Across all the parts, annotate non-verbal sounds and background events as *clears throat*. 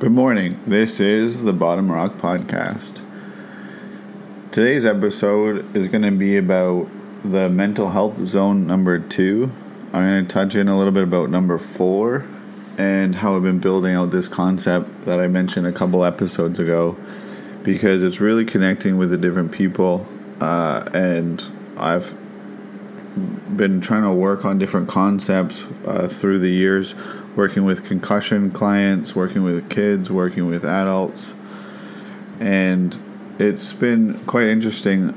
Good morning. This is the Bottom Rock Podcast. Today's episode is going to be about the mental health zone number two. I'm going to touch in a little bit about number four and how I've been building out this concept that I mentioned a couple episodes ago because it's really connecting with the different people. Uh, and I've been trying to work on different concepts uh, through the years working with concussion clients, working with kids, working with adults. And it's been quite interesting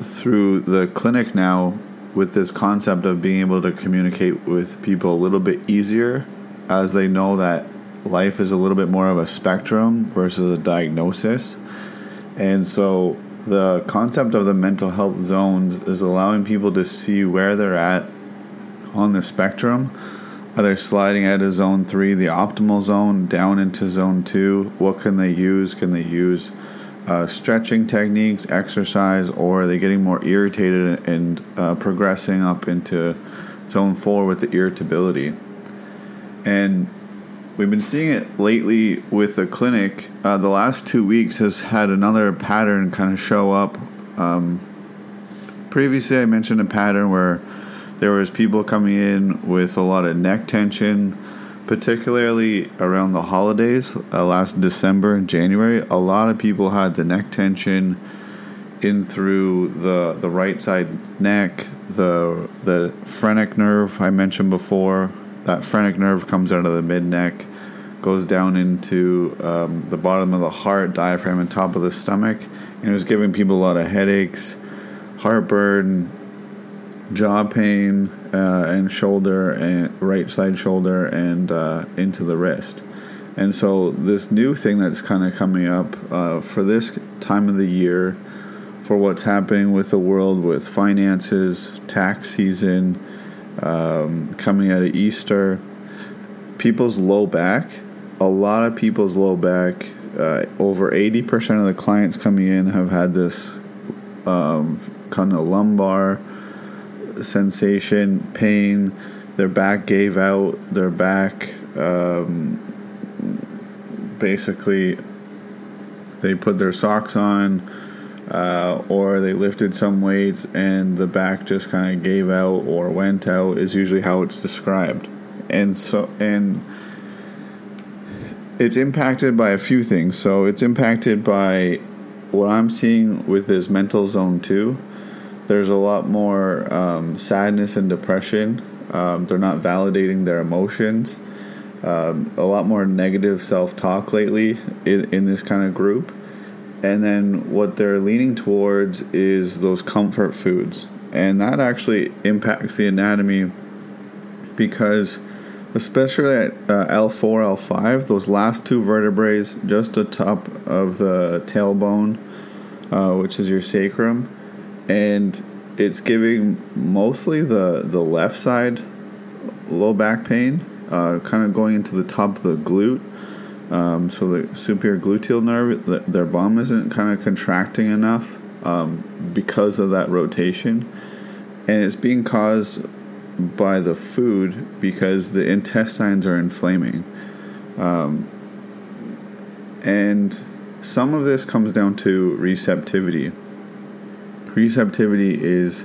through the clinic now with this concept of being able to communicate with people a little bit easier as they know that life is a little bit more of a spectrum versus a diagnosis. And so the concept of the mental health zones is allowing people to see where they're at on the spectrum are they sliding out of zone three, the optimal zone, down into zone two? What can they use? Can they use uh, stretching techniques, exercise, or are they getting more irritated and uh, progressing up into zone four with the irritability? And we've been seeing it lately with the clinic. Uh, the last two weeks has had another pattern kind of show up. Um, previously, I mentioned a pattern where there was people coming in with a lot of neck tension, particularly around the holidays, uh, last December and January. A lot of people had the neck tension in through the the right side neck, the the phrenic nerve I mentioned before. That phrenic nerve comes out of the mid neck, goes down into um, the bottom of the heart, diaphragm, and top of the stomach, and it was giving people a lot of headaches, heartburn, jaw pain uh, and shoulder and right side shoulder and uh, into the wrist. And so this new thing that's kind of coming up uh, for this time of the year, for what's happening with the world with finances, tax season, um, coming out of Easter, people's low back. A lot of people's low back. Uh, over 80% of the clients coming in have had this um, kind of lumbar sensation, pain. Their back gave out. Their back, um, basically, they put their socks on, uh, or they lifted some weights, and the back just kind of gave out or went out. Is usually how it's described, and so and it's impacted by a few things. So it's impacted by what I'm seeing with this mental zone two there's a lot more um, sadness and depression. Um, they're not validating their emotions. Um, a lot more negative self talk lately in, in this kind of group. And then what they're leaning towards is those comfort foods. And that actually impacts the anatomy because, especially at uh, L4, L5, those last two vertebrae, just atop of the tailbone, uh, which is your sacrum, and it's giving mostly the the left side low back pain, uh, kind of going into the top of the glute. Um, so the superior gluteal nerve, the, their bum isn't kind of contracting enough um, because of that rotation, and it's being caused by the food because the intestines are inflaming, um, and some of this comes down to receptivity receptivity is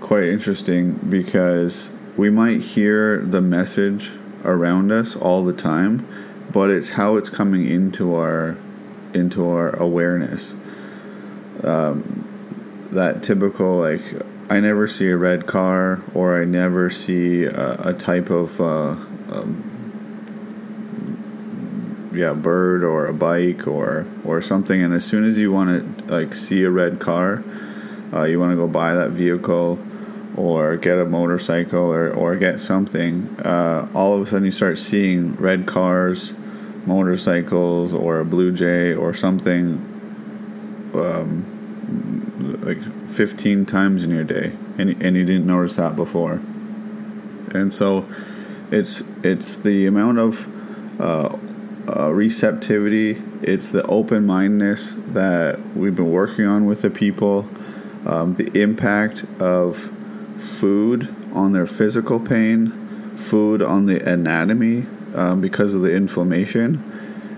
quite interesting because we might hear the message around us all the time, but it's how it's coming into our into our awareness. Um, that typical like I never see a red car or I never see a, a type of uh, um, yeah bird or a bike or or something, and as soon as you want to like see a red car uh, you want to go buy that vehicle or get a motorcycle or, or get something, uh, all of a sudden you start seeing red cars, motorcycles, or a Blue Jay or something um, like 15 times in your day, and, and you didn't notice that before. And so it's, it's the amount of uh, uh, receptivity, it's the open mindedness that we've been working on with the people um, the impact of food on their physical pain, food on the anatomy um, because of the inflammation,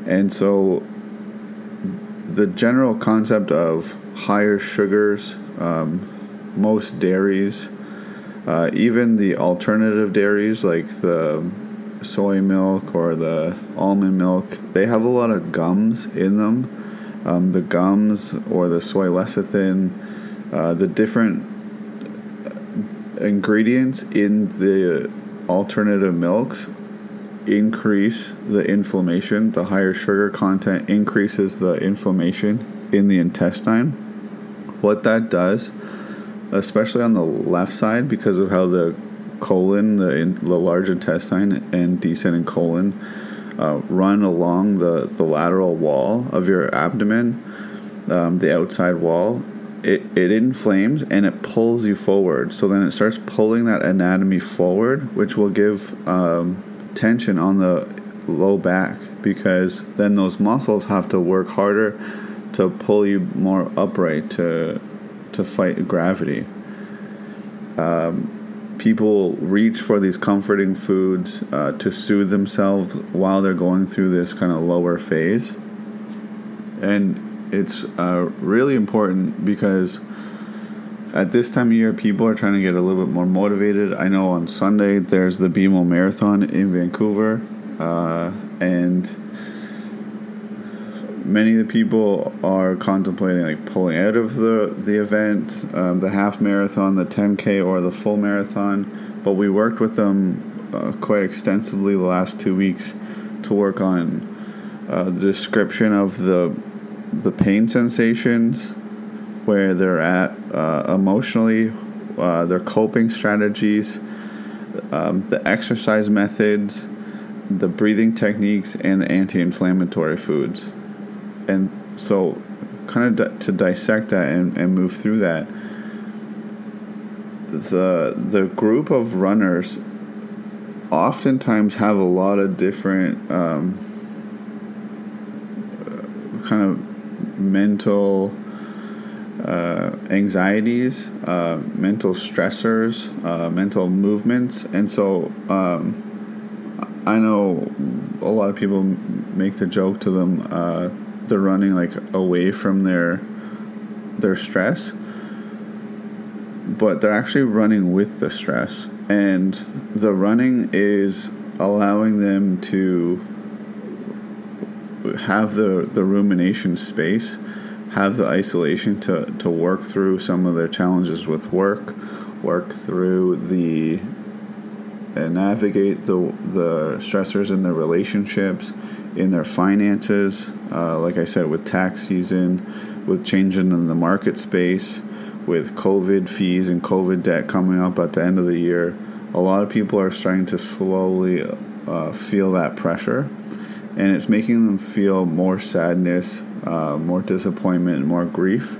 And so the general concept of higher sugars, um, most dairies, uh, even the alternative dairies like the soy milk or the almond milk, they have a lot of gums in them. Um, the gums or the soy lecithin, uh, the different ingredients in the alternative milks increase the inflammation. The higher sugar content increases the inflammation in the intestine. What that does, especially on the left side, because of how the colon, the, in, the large intestine, and descending colon uh, run along the, the lateral wall of your abdomen, um, the outside wall, it, it inflames and it pulls you forward. So then it starts pulling that anatomy forward, which will give um, tension on the low back because then those muscles have to work harder to pull you more upright to to fight gravity. Um, people reach for these comforting foods uh, to soothe themselves while they're going through this kind of lower phase, and it's uh, really important because at this time of year, people are trying to get a little bit more motivated. I know on Sunday there's the BMO Marathon in Vancouver, uh, and many of the people are contemplating like pulling out of the the event, um, the half marathon, the 10k, or the full marathon. But we worked with them uh, quite extensively the last two weeks to work on uh, the description of the the pain sensations where they're at uh, emotionally, uh, their coping strategies, um, the exercise methods, the breathing techniques, and the anti inflammatory foods. And so, kind of di- to dissect that and, and move through that, the, the group of runners oftentimes have a lot of different um, kind of mental uh, anxieties, uh, mental stressors, uh, mental movements, and so um, I know a lot of people make the joke to them uh, they're running like away from their their stress, but they're actually running with the stress, and the running is allowing them to have the the rumination space have the isolation to, to work through some of their challenges with work, work through the and navigate the the stressors in their relationships, in their finances. Uh, like I said, with tax season, with changing in the market space, with COVID fees and COVID debt coming up at the end of the year, a lot of people are starting to slowly uh, feel that pressure, and it's making them feel more sadness, uh, more disappointment, more grief.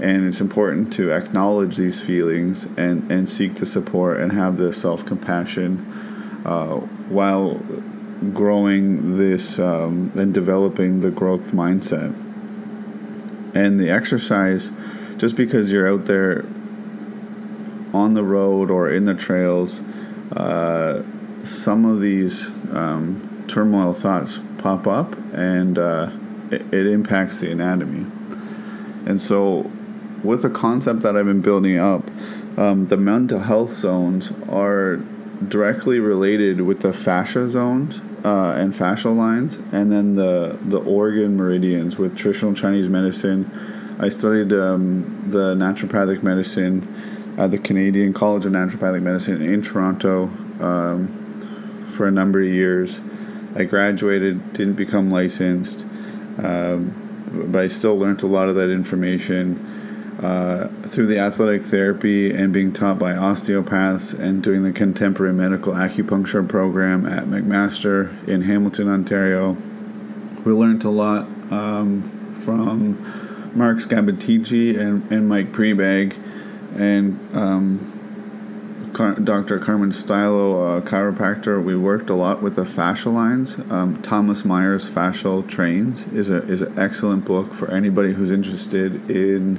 And it's important to acknowledge these feelings and, and seek the support and have the self compassion uh, while growing this um, and developing the growth mindset. And the exercise, just because you're out there on the road or in the trails, uh, some of these um, turmoil thoughts pop up and uh, it, it impacts the anatomy. And so, with the concept that I've been building up, um, the mental health zones are directly related with the fascia zones uh, and fascial lines, and then the the organ meridians with traditional Chinese medicine. I studied um, the naturopathic medicine at the Canadian College of Naturopathic Medicine in Toronto um, for a number of years. I graduated, didn't become licensed, um, but I still learned a lot of that information uh, through the athletic therapy and being taught by osteopaths and doing the contemporary medical acupuncture program at McMaster in Hamilton, Ontario. We learned a lot um, from Mark Scabatici and, and Mike Prebag and um, Dr. Carmen Stylo, a chiropractor, we worked a lot with the fascial lines. Um, Thomas Myers Fascial Trains is a is an excellent book for anybody who's interested in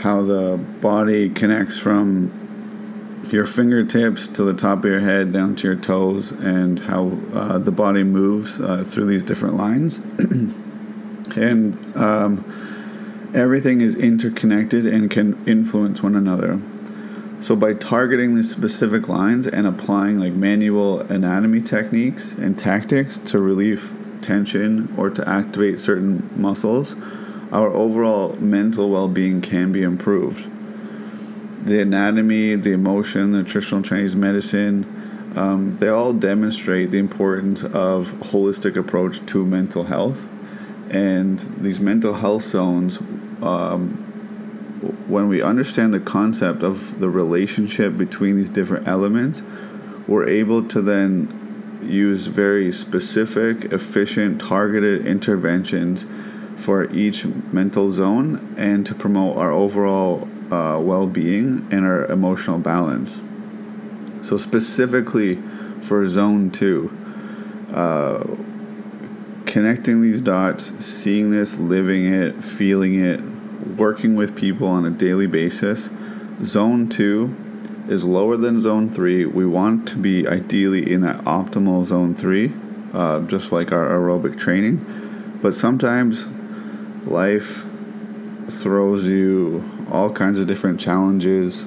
how the body connects from your fingertips to the top of your head down to your toes and how uh, the body moves uh, through these different lines. *clears throat* and um, everything is interconnected and can influence one another. So, by targeting these specific lines and applying like manual anatomy techniques and tactics to relieve tension or to activate certain muscles, our overall mental well being can be improved the anatomy, the emotion, the traditional Chinese medicine, um, they all demonstrate the importance of holistic approach to mental health. And these mental health zones, um, when we understand the concept of the relationship between these different elements, we're able to then use very specific, efficient, targeted interventions for each mental zone and to promote our overall uh, well being and our emotional balance. So, specifically for zone two, uh, connecting these dots, seeing this, living it, feeling it, working with people on a daily basis. Zone two is lower than zone three. We want to be ideally in that optimal zone three, uh, just like our aerobic training. But sometimes life throws you all kinds of different challenges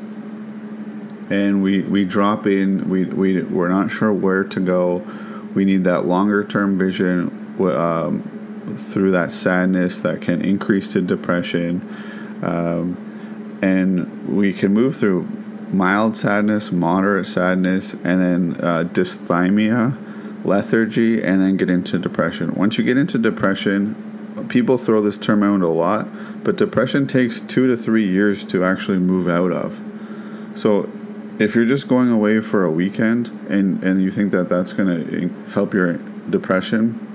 and we we drop in we, we we're not sure where to go we need that longer term vision um, through that sadness that can increase to depression um, and we can move through mild sadness moderate sadness and then uh, dysthymia lethargy and then get into depression once you get into depression people throw this term around a lot but depression takes two to three years to actually move out of. So if you're just going away for a weekend and, and you think that that's going to help your depression,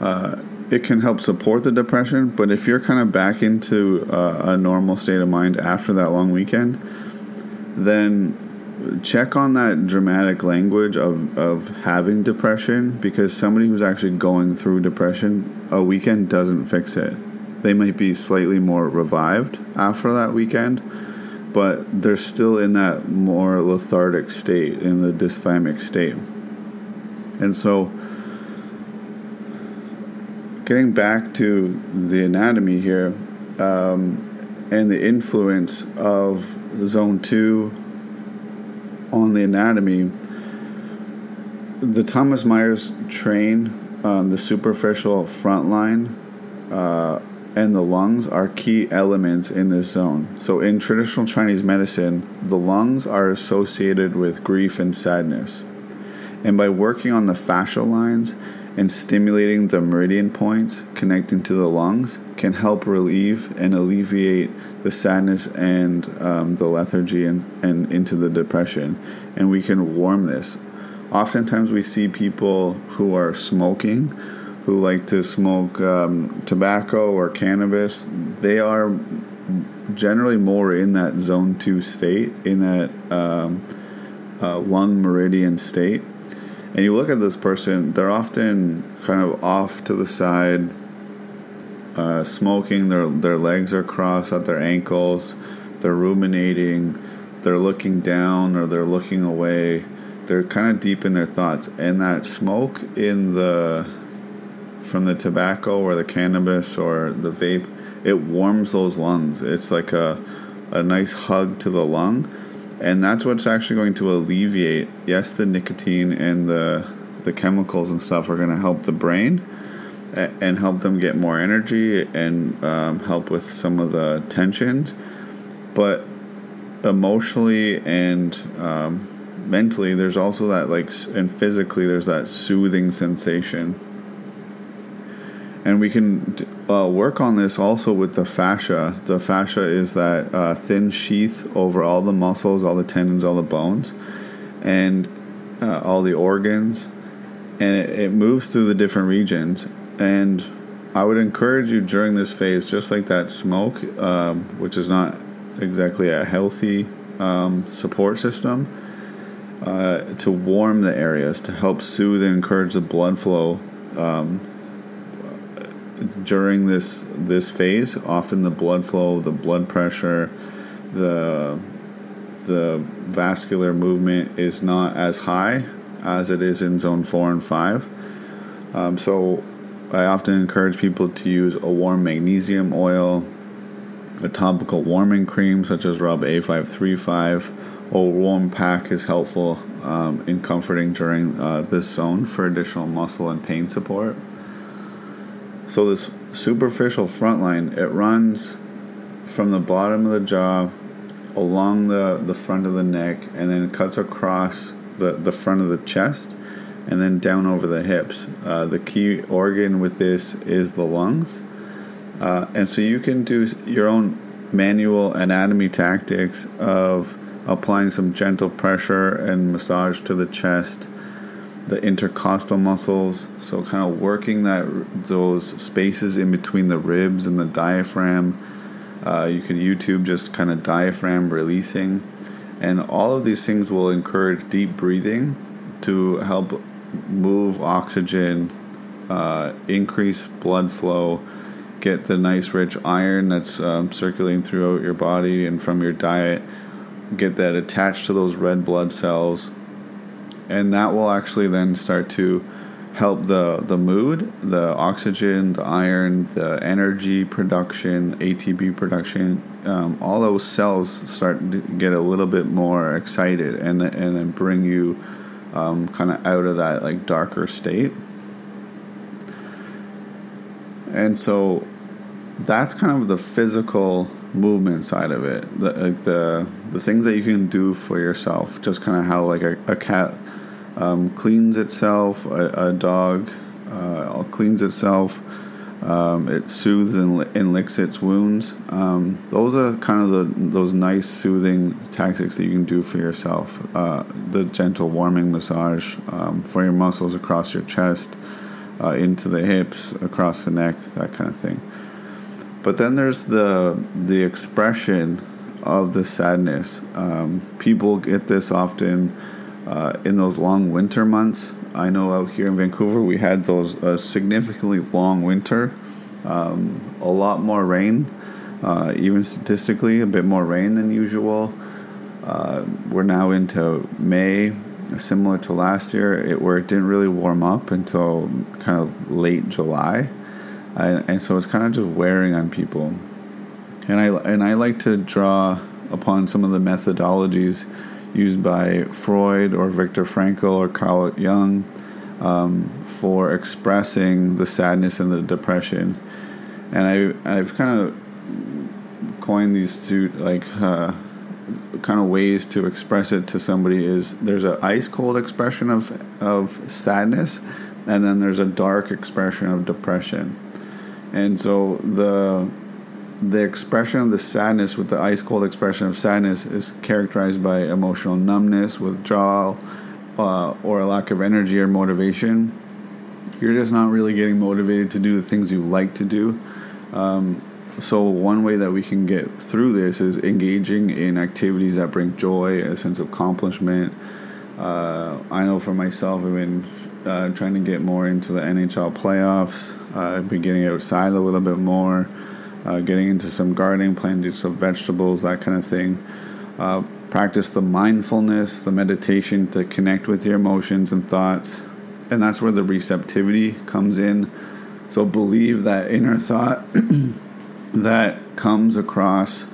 uh, it can help support the depression. But if you're kind of back into uh, a normal state of mind after that long weekend, then check on that dramatic language of, of having depression because somebody who's actually going through depression, a weekend doesn't fix it they might be slightly more revived after that weekend, but they're still in that more lethargic state, in the dysthymic state. And so, getting back to the anatomy here um, and the influence of zone 2 on the anatomy, the Thomas Myers train, um, the superficial front line, uh, and the lungs are key elements in this zone. So, in traditional Chinese medicine, the lungs are associated with grief and sadness. And by working on the fascial lines and stimulating the meridian points connecting to the lungs, can help relieve and alleviate the sadness and um, the lethargy and, and into the depression. And we can warm this. Oftentimes, we see people who are smoking who like to smoke um, tobacco or cannabis, they are generally more in that zone two state, in that um, uh, lung meridian state. And you look at this person, they're often kind of off to the side, uh, smoking, their, their legs are crossed at their ankles, they're ruminating, they're looking down or they're looking away. They're kind of deep in their thoughts. And that smoke in the from the tobacco or the cannabis or the vape, it warms those lungs. It's like a, a nice hug to the lung. And that's what's actually going to alleviate. Yes, the nicotine and the, the chemicals and stuff are going to help the brain and help them get more energy and um, help with some of the tensions. But emotionally and um, mentally, there's also that, like, and physically, there's that soothing sensation and we can uh, work on this also with the fascia. The fascia is that uh, thin sheath over all the muscles, all the tendons, all the bones, and uh, all the organs, and it, it, moves through the different regions. And I would encourage you during this phase, just like that smoke, um, which is not exactly a healthy um, support system, uh, to warm the areas to help soothe and encourage the blood flow. Um, during this this phase, often the blood flow, the blood pressure, the the vascular movement is not as high as it is in zone four and five. Um, so I often encourage people to use a warm magnesium oil, a topical warming cream such as Rub A535. A warm pack is helpful um, in comforting during uh, this zone for additional muscle and pain support. So this superficial front line, it runs from the bottom of the jaw along the, the front of the neck and then cuts across the, the front of the chest and then down over the hips. Uh, the key organ with this is the lungs. Uh, and so you can do your own manual anatomy tactics of applying some gentle pressure and massage to the chest, the intercostal muscles. So kind of working that those spaces in between the ribs and the diaphragm. Uh, you can YouTube just kind of diaphragm releasing, and all of these things will encourage deep breathing to help move oxygen, uh, increase blood flow, get the nice rich iron that's um, circulating throughout your body and from your diet, get that attached to those red blood cells, and that will actually then start to help the the mood, the oxygen, the iron, the energy production, ATP production. Um, all those cells start to get a little bit more excited and and then bring you um, kind of out of that like darker state. And so that's kind of the physical movement side of it. The like the the things that you can do for yourself. Just kind of how like a, a cat um, cleans itself, a, a dog uh, cleans itself. Um, it soothes and, and, licks its wounds. Um, those are kind of the those nice soothing tactics that you can do for yourself. Uh, the gentle warming massage um, for your muscles across your chest, uh, into the hips, across the neck, that kind of thing. But then there's the the expression of the sadness. Um, people get this often uh, in those long winter months. I know out here in Vancouver we had those uh, significantly long winter, um, a lot more rain, uh, even statistically, a bit more rain than usual. Uh, we're now into May, similar to last year, it, where it didn't really warm up until kind of late July, and, and so it's kind of just wearing on people. And I and I like to draw upon some of the methodologies used by Freud or Viktor Frankl or Carl Jung um, for expressing the sadness and the depression. And I, I've kind of coined these two like uh, kind of ways to express it to somebody is there's an ice cold expression of of sadness, and then there's a dark expression of depression. And so the the expression of the sadness with the ice cold expression of sadness is characterized by emotional numbness, withdrawal, uh, or a lack of energy or motivation. You're just not really getting motivated to do the things you like to do. Um, so, one way that we can get through this is engaging in activities that bring joy, a sense of accomplishment. Uh, I know for myself, I've been uh, trying to get more into the NHL playoffs. I've been getting outside a little bit more uh, getting into some gardening, planting some vegetables, that kind of thing. Uh, practice the mindfulness, the meditation to connect with your emotions and thoughts. And that's where the receptivity comes in. So believe that inner thought *clears throat* that comes across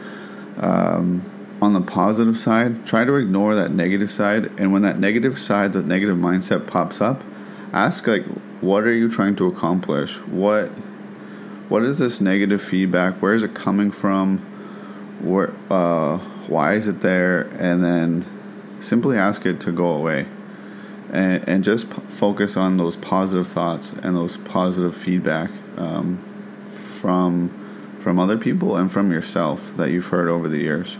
um, on the positive side. Try to ignore that negative side. And when that negative side, that negative mindset pops up, ask, like, what are you trying to accomplish? What what is this negative feedback? Where is it coming from? Where, uh, why is it there? And then simply ask it to go away. And, and just p- focus on those positive thoughts and those positive feedback um, from from other people and from yourself that you've heard over the years.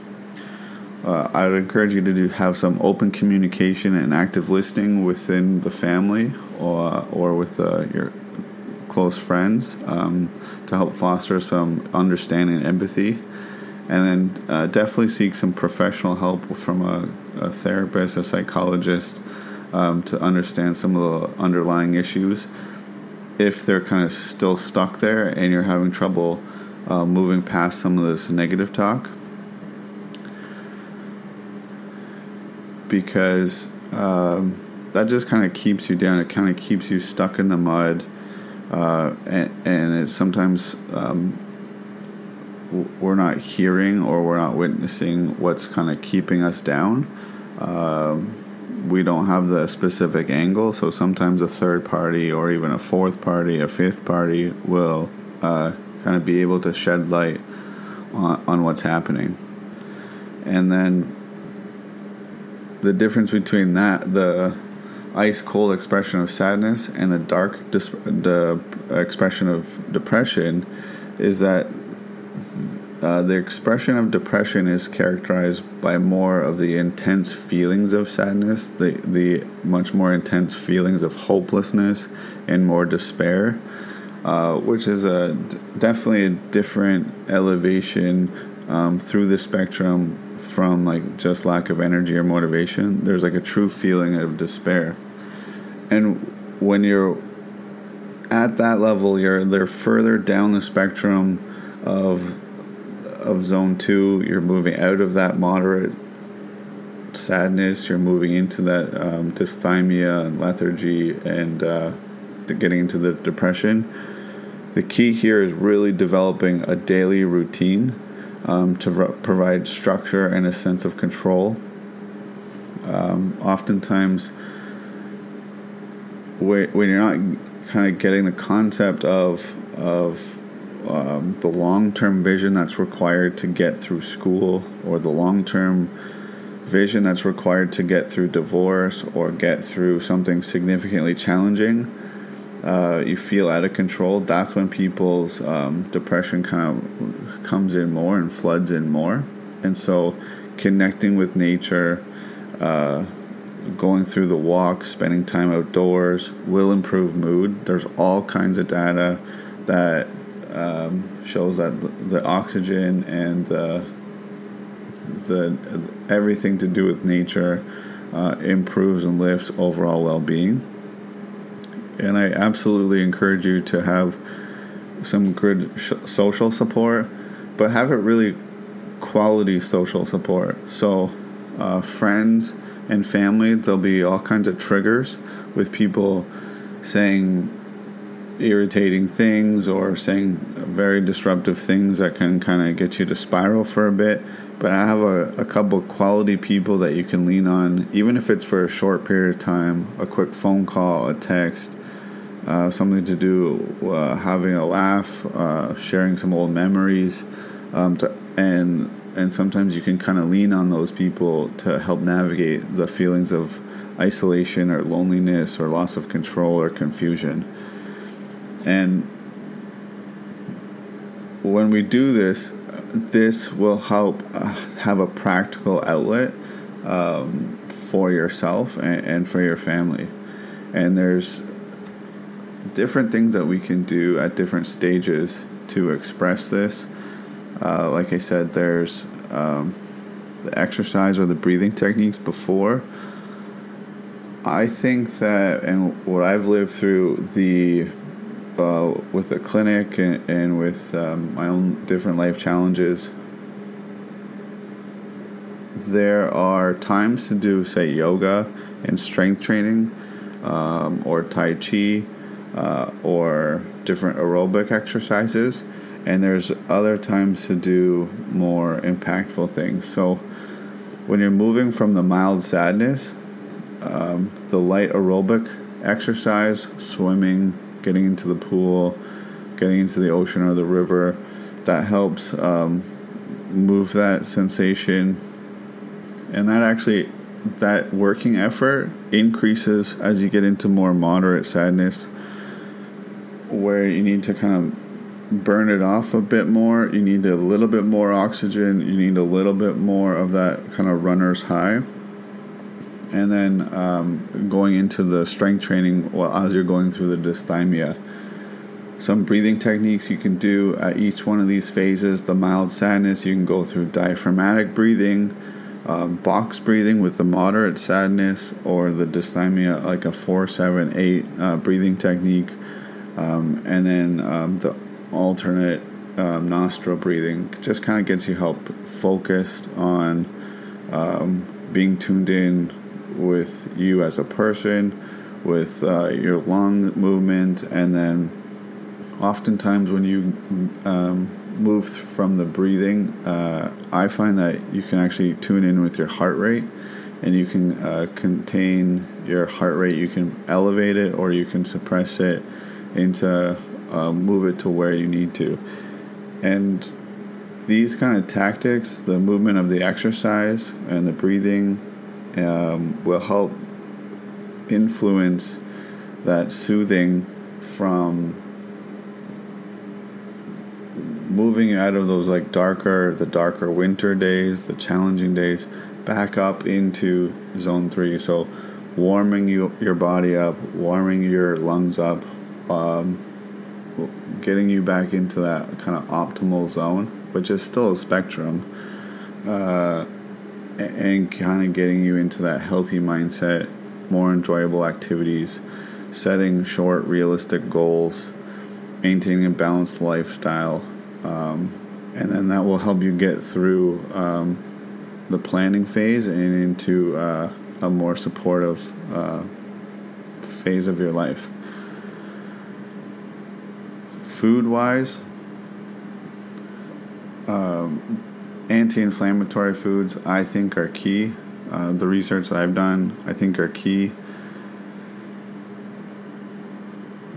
Uh, I would encourage you to do, have some open communication and active listening within the family or or with uh, your close friends um, to help foster some understanding and empathy. And then uh, definitely seek some professional help from a, a therapist, a psychologist, um, to understand some of the underlying issues. If they're kind of still stuck there and you're having trouble uh, moving past some of this negative talk. because um, that just kind of keeps you down. It kind of keeps you stuck in the mud, uh, and, and it sometimes um, we're not hearing or we're not witnessing what's kind of keeping us down. Um, we don't have the specific angle, so sometimes a third party or even a fourth party, a fifth party will uh, kind of be able to shed light on, on what's happening. And then the difference between that, the ice cold expression of sadness, and the dark dis- the expression of depression, is that uh, the expression of depression is characterized by more of the intense feelings of sadness, the the much more intense feelings of hopelessness and more despair, uh, which is a definitely a different elevation um, through the spectrum from like just lack of energy or motivation. There's like a true feeling of despair, and when you're at that level, you're they're further down the spectrum of of zone two. You're moving out of that moderate sadness. You're moving into that um, dysthymia and lethargy, and uh, getting into the depression. The key here is really developing a daily routine um, to provide structure and a sense of control. Um, oftentimes, when you're not kind of getting the concept of of um, the long term vision that's required to get through school, or the long term vision that's required to get through divorce or get through something significantly challenging, uh, you feel out of control, that's when people's um, depression kind of comes in more and floods in more. And so, connecting with nature, uh, going through the walk, spending time outdoors will improve mood. There's all kinds of data that um, shows that the, oxygen and uh, the everything to do with nature uh, improves and lifts overall well-being. And I absolutely encourage you to have some good sh- social support, but have it really quality social support. So, uh, friends and family, there'll be all kinds of triggers with people saying irritating things or saying very disruptive things that can kind of get you to spiral for a bit. But I have a, a couple quality people that you can lean on, even if it's for a short period of time a quick phone call, a text, uh, something to do, uh, having a laugh, uh, sharing some old memories. Um, to, and and sometimes you can kind of lean on those people to help navigate the feelings of isolation or loneliness or loss of control or confusion. And when we do this, this will help uh, have a practical outlet um, for yourself and, and for your family. And there's different things that we can do at different stages to express this. Uh, like I said, there's um, the exercise or the breathing techniques before. I think that, and what I've lived through the uh, with the clinic and, and with um, my own different life challenges, there are times to do, say, yoga and strength training, um, or Tai Chi, uh, or different aerobic exercises, and there's other times to do more impactful things. So, when you're moving from the mild sadness, um, the light aerobic exercise, swimming, getting into the pool, getting into the ocean or the river, that helps um, move that sensation. And that actually, that working effort increases as you get into more moderate sadness, where you need to kind of burn it off a bit more. You need a little bit more oxygen. You need a little bit more of that kind of runner's high and then um, going into the strength training well, as you're going through the dysthymia. Some breathing techniques you can do at each one of these phases. The mild sadness, you can go through diaphragmatic breathing, um, box breathing with the moderate sadness, or the dysthymia, like a 4 7 8 uh, breathing technique. Um, and then um, the alternate um, nostril breathing just kind of gets you help focused on um, being tuned in with you as a person, with uh, your lung movement, and then oftentimes when you um, move from the breathing, uh, I find that you can actually tune in with your heart rate and you can uh, contain your heart rate. You can elevate it or you can suppress it into uh, move it to where you need to. And these kind of tactics, the movement of the exercise and the breathing, um, will help influence that soothing from moving out of those like darker the darker winter days the challenging days back up into zone three so warming you, your body up warming your lungs up um, getting you back into that kind of optimal zone which is still a spectrum uh, and kind of getting you into that healthy mindset more enjoyable activities setting short realistic goals maintaining a balanced lifestyle um, and then that will help you get through um, the planning phase and into uh, a more supportive uh, phase of your life. Food wise, um, anti inflammatory foods I think are key. Uh, the research I've done, I think, are key.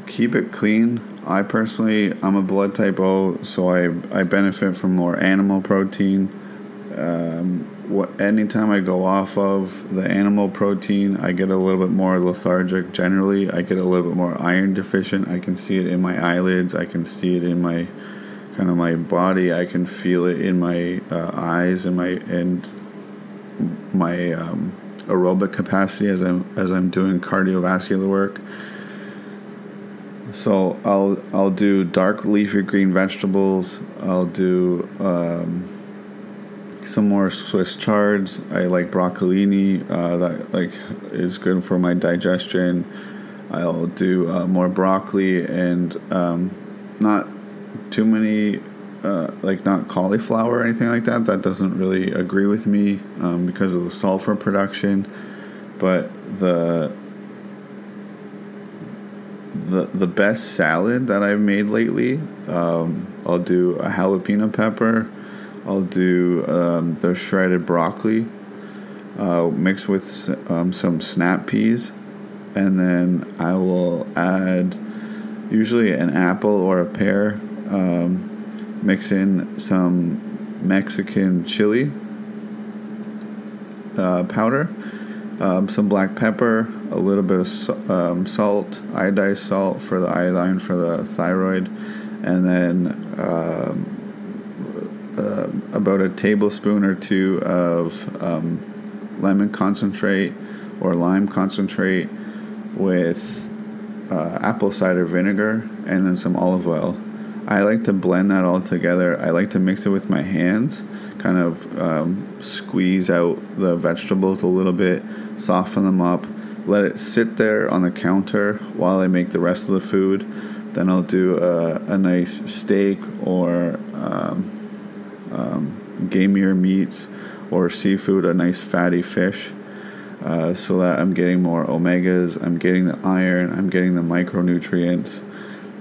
Keep it clean. I personally, I'm a blood type O, so I, I benefit from more animal protein. Um, what anytime I go off of the animal protein, I get a little bit more lethargic. Generally, I get a little bit more iron deficient. I can see it in my eyelids. I can see it in my kind of my body. I can feel it in my uh, eyes and my and my um, aerobic capacity as I'm as I'm doing cardiovascular work. So I'll I'll do dark leafy green vegetables. I'll do um, some more Swiss chards. I like broccolini. Uh, that like is good for my digestion. I'll do uh, more broccoli and um, not too many uh, like not cauliflower or anything like that. That doesn't really agree with me um, because of the sulfur production. But the the the best salad that I've made lately. Um, I'll do a jalapeno pepper. I'll do um, the shredded broccoli uh, mixed with um, some snap peas, and then I will add usually an apple or a pear. Um, mix in some Mexican chili uh, powder um, some black pepper, a little bit of um, salt, iodized salt for the iodine for the thyroid, and then um, uh, about a tablespoon or two of um, lemon concentrate or lime concentrate with uh, apple cider vinegar and then some olive oil. I like to blend that all together. I like to mix it with my hands, kind of um, squeeze out the vegetables a little bit soften them up, let it sit there on the counter while I make the rest of the food. Then I'll do a, a nice steak or um, um, gamier meats or seafood, a nice fatty fish. Uh, so that I'm getting more omegas, I'm getting the iron, I'm getting the micronutrients,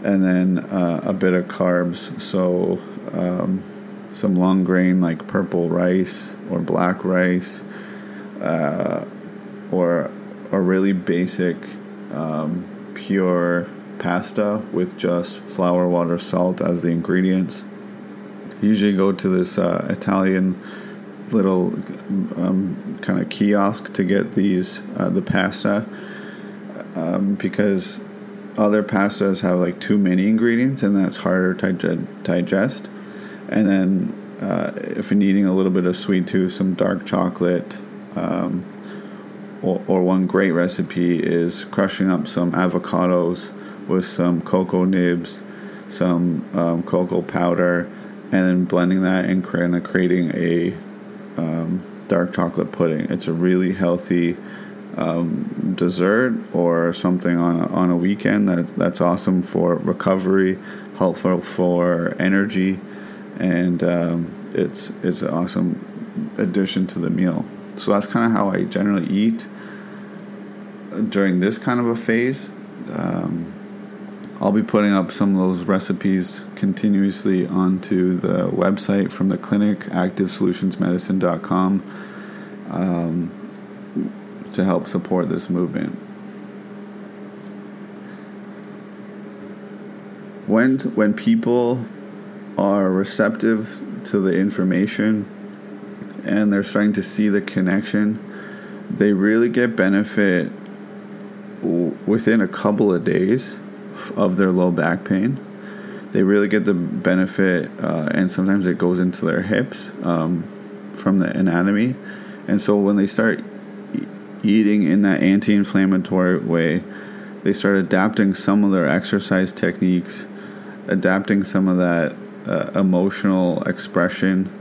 and then uh, a bit of carbs. So um, some long grain like purple rice or black rice, uh, or a really basic um, pure pasta with just flour, water, salt as the ingredients. Usually go to this uh, Italian little um, kind of kiosk to get these uh, the pasta um, because other pastas have like too many ingredients and that's harder to digest. And then uh, if you're needing a little bit of sweet tooth, some dark chocolate. Um, or, or one great recipe is crushing up some avocados with some cocoa nibs, some um, cocoa powder, and then blending that and kind of creating a um, dark chocolate pudding. It's a really healthy um, dessert or something on a, on a weekend that that's awesome for recovery, helpful for energy, and um, it's it's an awesome addition to the meal. So that's kind of how I generally eat during this kind of a phase. Um, I'll be putting up some of those recipes continuously onto the website from the clinic, activesolutionsmedicine.com, um, to help support this movement. When, when people are receptive to the information and they're starting to see the connection, they really get benefit within a couple of days of their low back pain. They really get the benefit, uh, and sometimes it goes into their hips um, from the anatomy. And so when they start eating in that anti inflammatory way, they start adapting some of their exercise techniques, adapting some of that uh, emotional expression.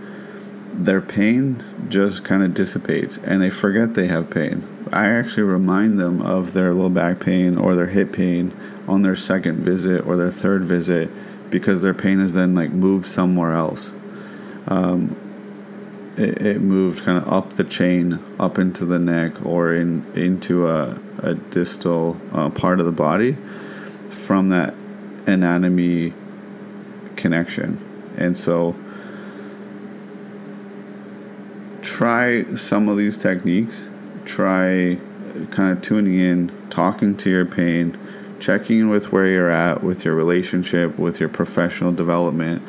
Their pain just kind of dissipates and they forget they have pain. I actually remind them of their low back pain or their hip pain on their second visit or their third visit because their pain is then like moved somewhere else. Um, it, it, moved kind of up the chain, up into the neck or in into a, a distal uh, part of the body from that anatomy connection. And so try some of these techniques. Try kind of tuning in, talking to your pain, checking in with where you're at with your relationship, with your professional development,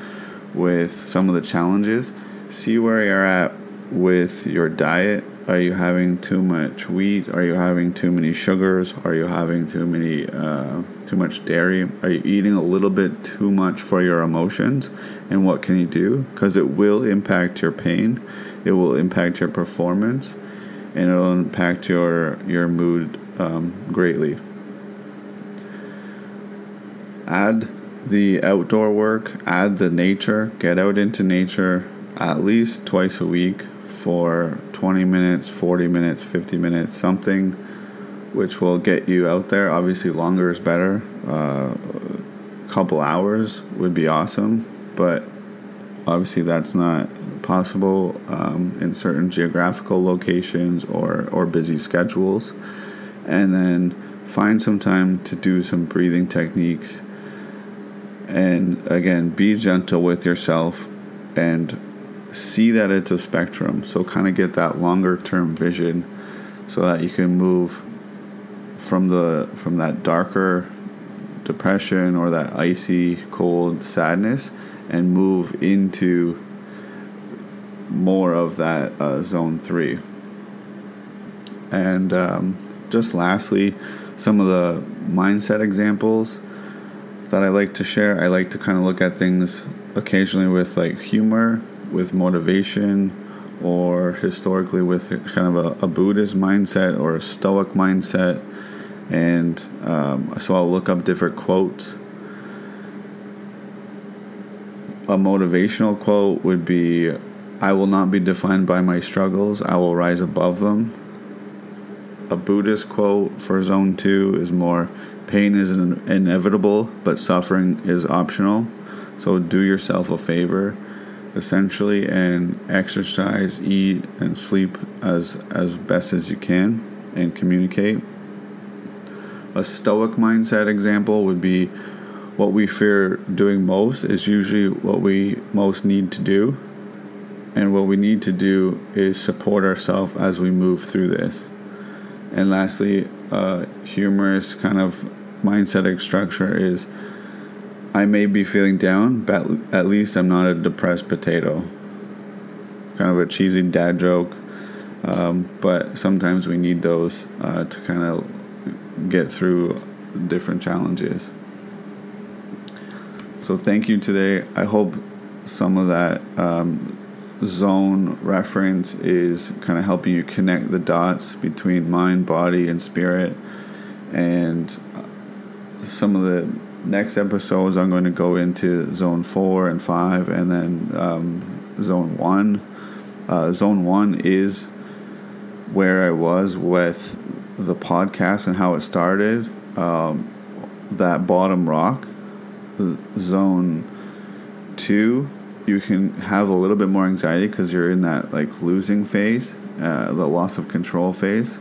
with some of the challenges. See where you're at with your diet. Are you having too much wheat? Are you having too many sugars? Are you having too many uh, too much dairy? Are you eating a little bit too much for your emotions? And what can you do? Because it will impact your pain, it will impact your performance, and it will impact your your mood um, greatly add the outdoor work, add the nature, get out into nature at least twice a week for 20 minutes, 40 minutes, 50 minutes, something which will get you out there. Obviously, longer is better. Uh, a couple hours would be awesome, but obviously, that's not possible um, in certain geographical locations or, or busy schedules. And then find some time to do some breathing techniques and again, be gentle with yourself and see that it's a spectrum. So, kind of get that longer term vision so that you can move from the from that darker depression or that icy cold sadness and move into more of that uh, zone three. And um, just lastly, some of the mindset examples that I like to share. I like to kind of look at things occasionally with like humor, with motivation, or historically with kind of a, a Buddhist mindset or a Stoic mindset. And um, so I'll look up different quotes. A motivational quote would be I will not be defined by my struggles, I will rise above them. A Buddhist quote for zone two is more pain is inevitable, but suffering is optional. So do yourself a favor, essentially, and exercise, eat, and sleep as as best as you can, and communicate. A stoic mindset example would be what we fear doing most is usually what we most need to do. And what we need to do is support ourselves as we move through this. And lastly, uh, humorous kind of mindset structure is I may be feeling down, but at least I'm not a depressed potato. Kind of a cheesy dad joke, um, but sometimes we need those uh, to kind of get through different challenges. So, thank you today. I hope some of that um, zone reference is kind of helping you connect the dots between mind, body, and spirit. And some of the next episodes, I'm going to go into zone four and five, and then um, zone one. Uh, zone one is where I was with the podcast and how it started. Um, that bottom rock, zone two, you can have a little bit more anxiety because you're in that like losing phase. uh, the loss of control phase.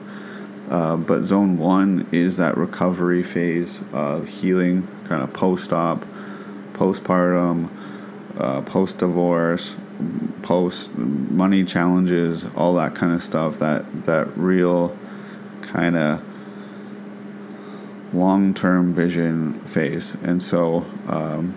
Uh, but zone one is that recovery phase, uh, healing, kind of post op, postpartum, uh, post divorce, post money challenges, all that kind of stuff. That that real kind of long term vision phase. And so, um,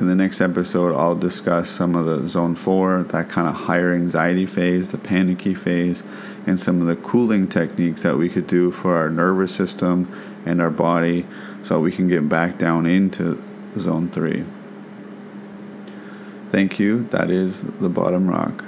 in the next episode, I'll discuss some of the zone four, that kind of higher anxiety phase, the panicky phase, and some of the cooling techniques that we could do for our nervous system and our body so we can get back down into zone three. Thank you. That is the bottom rock.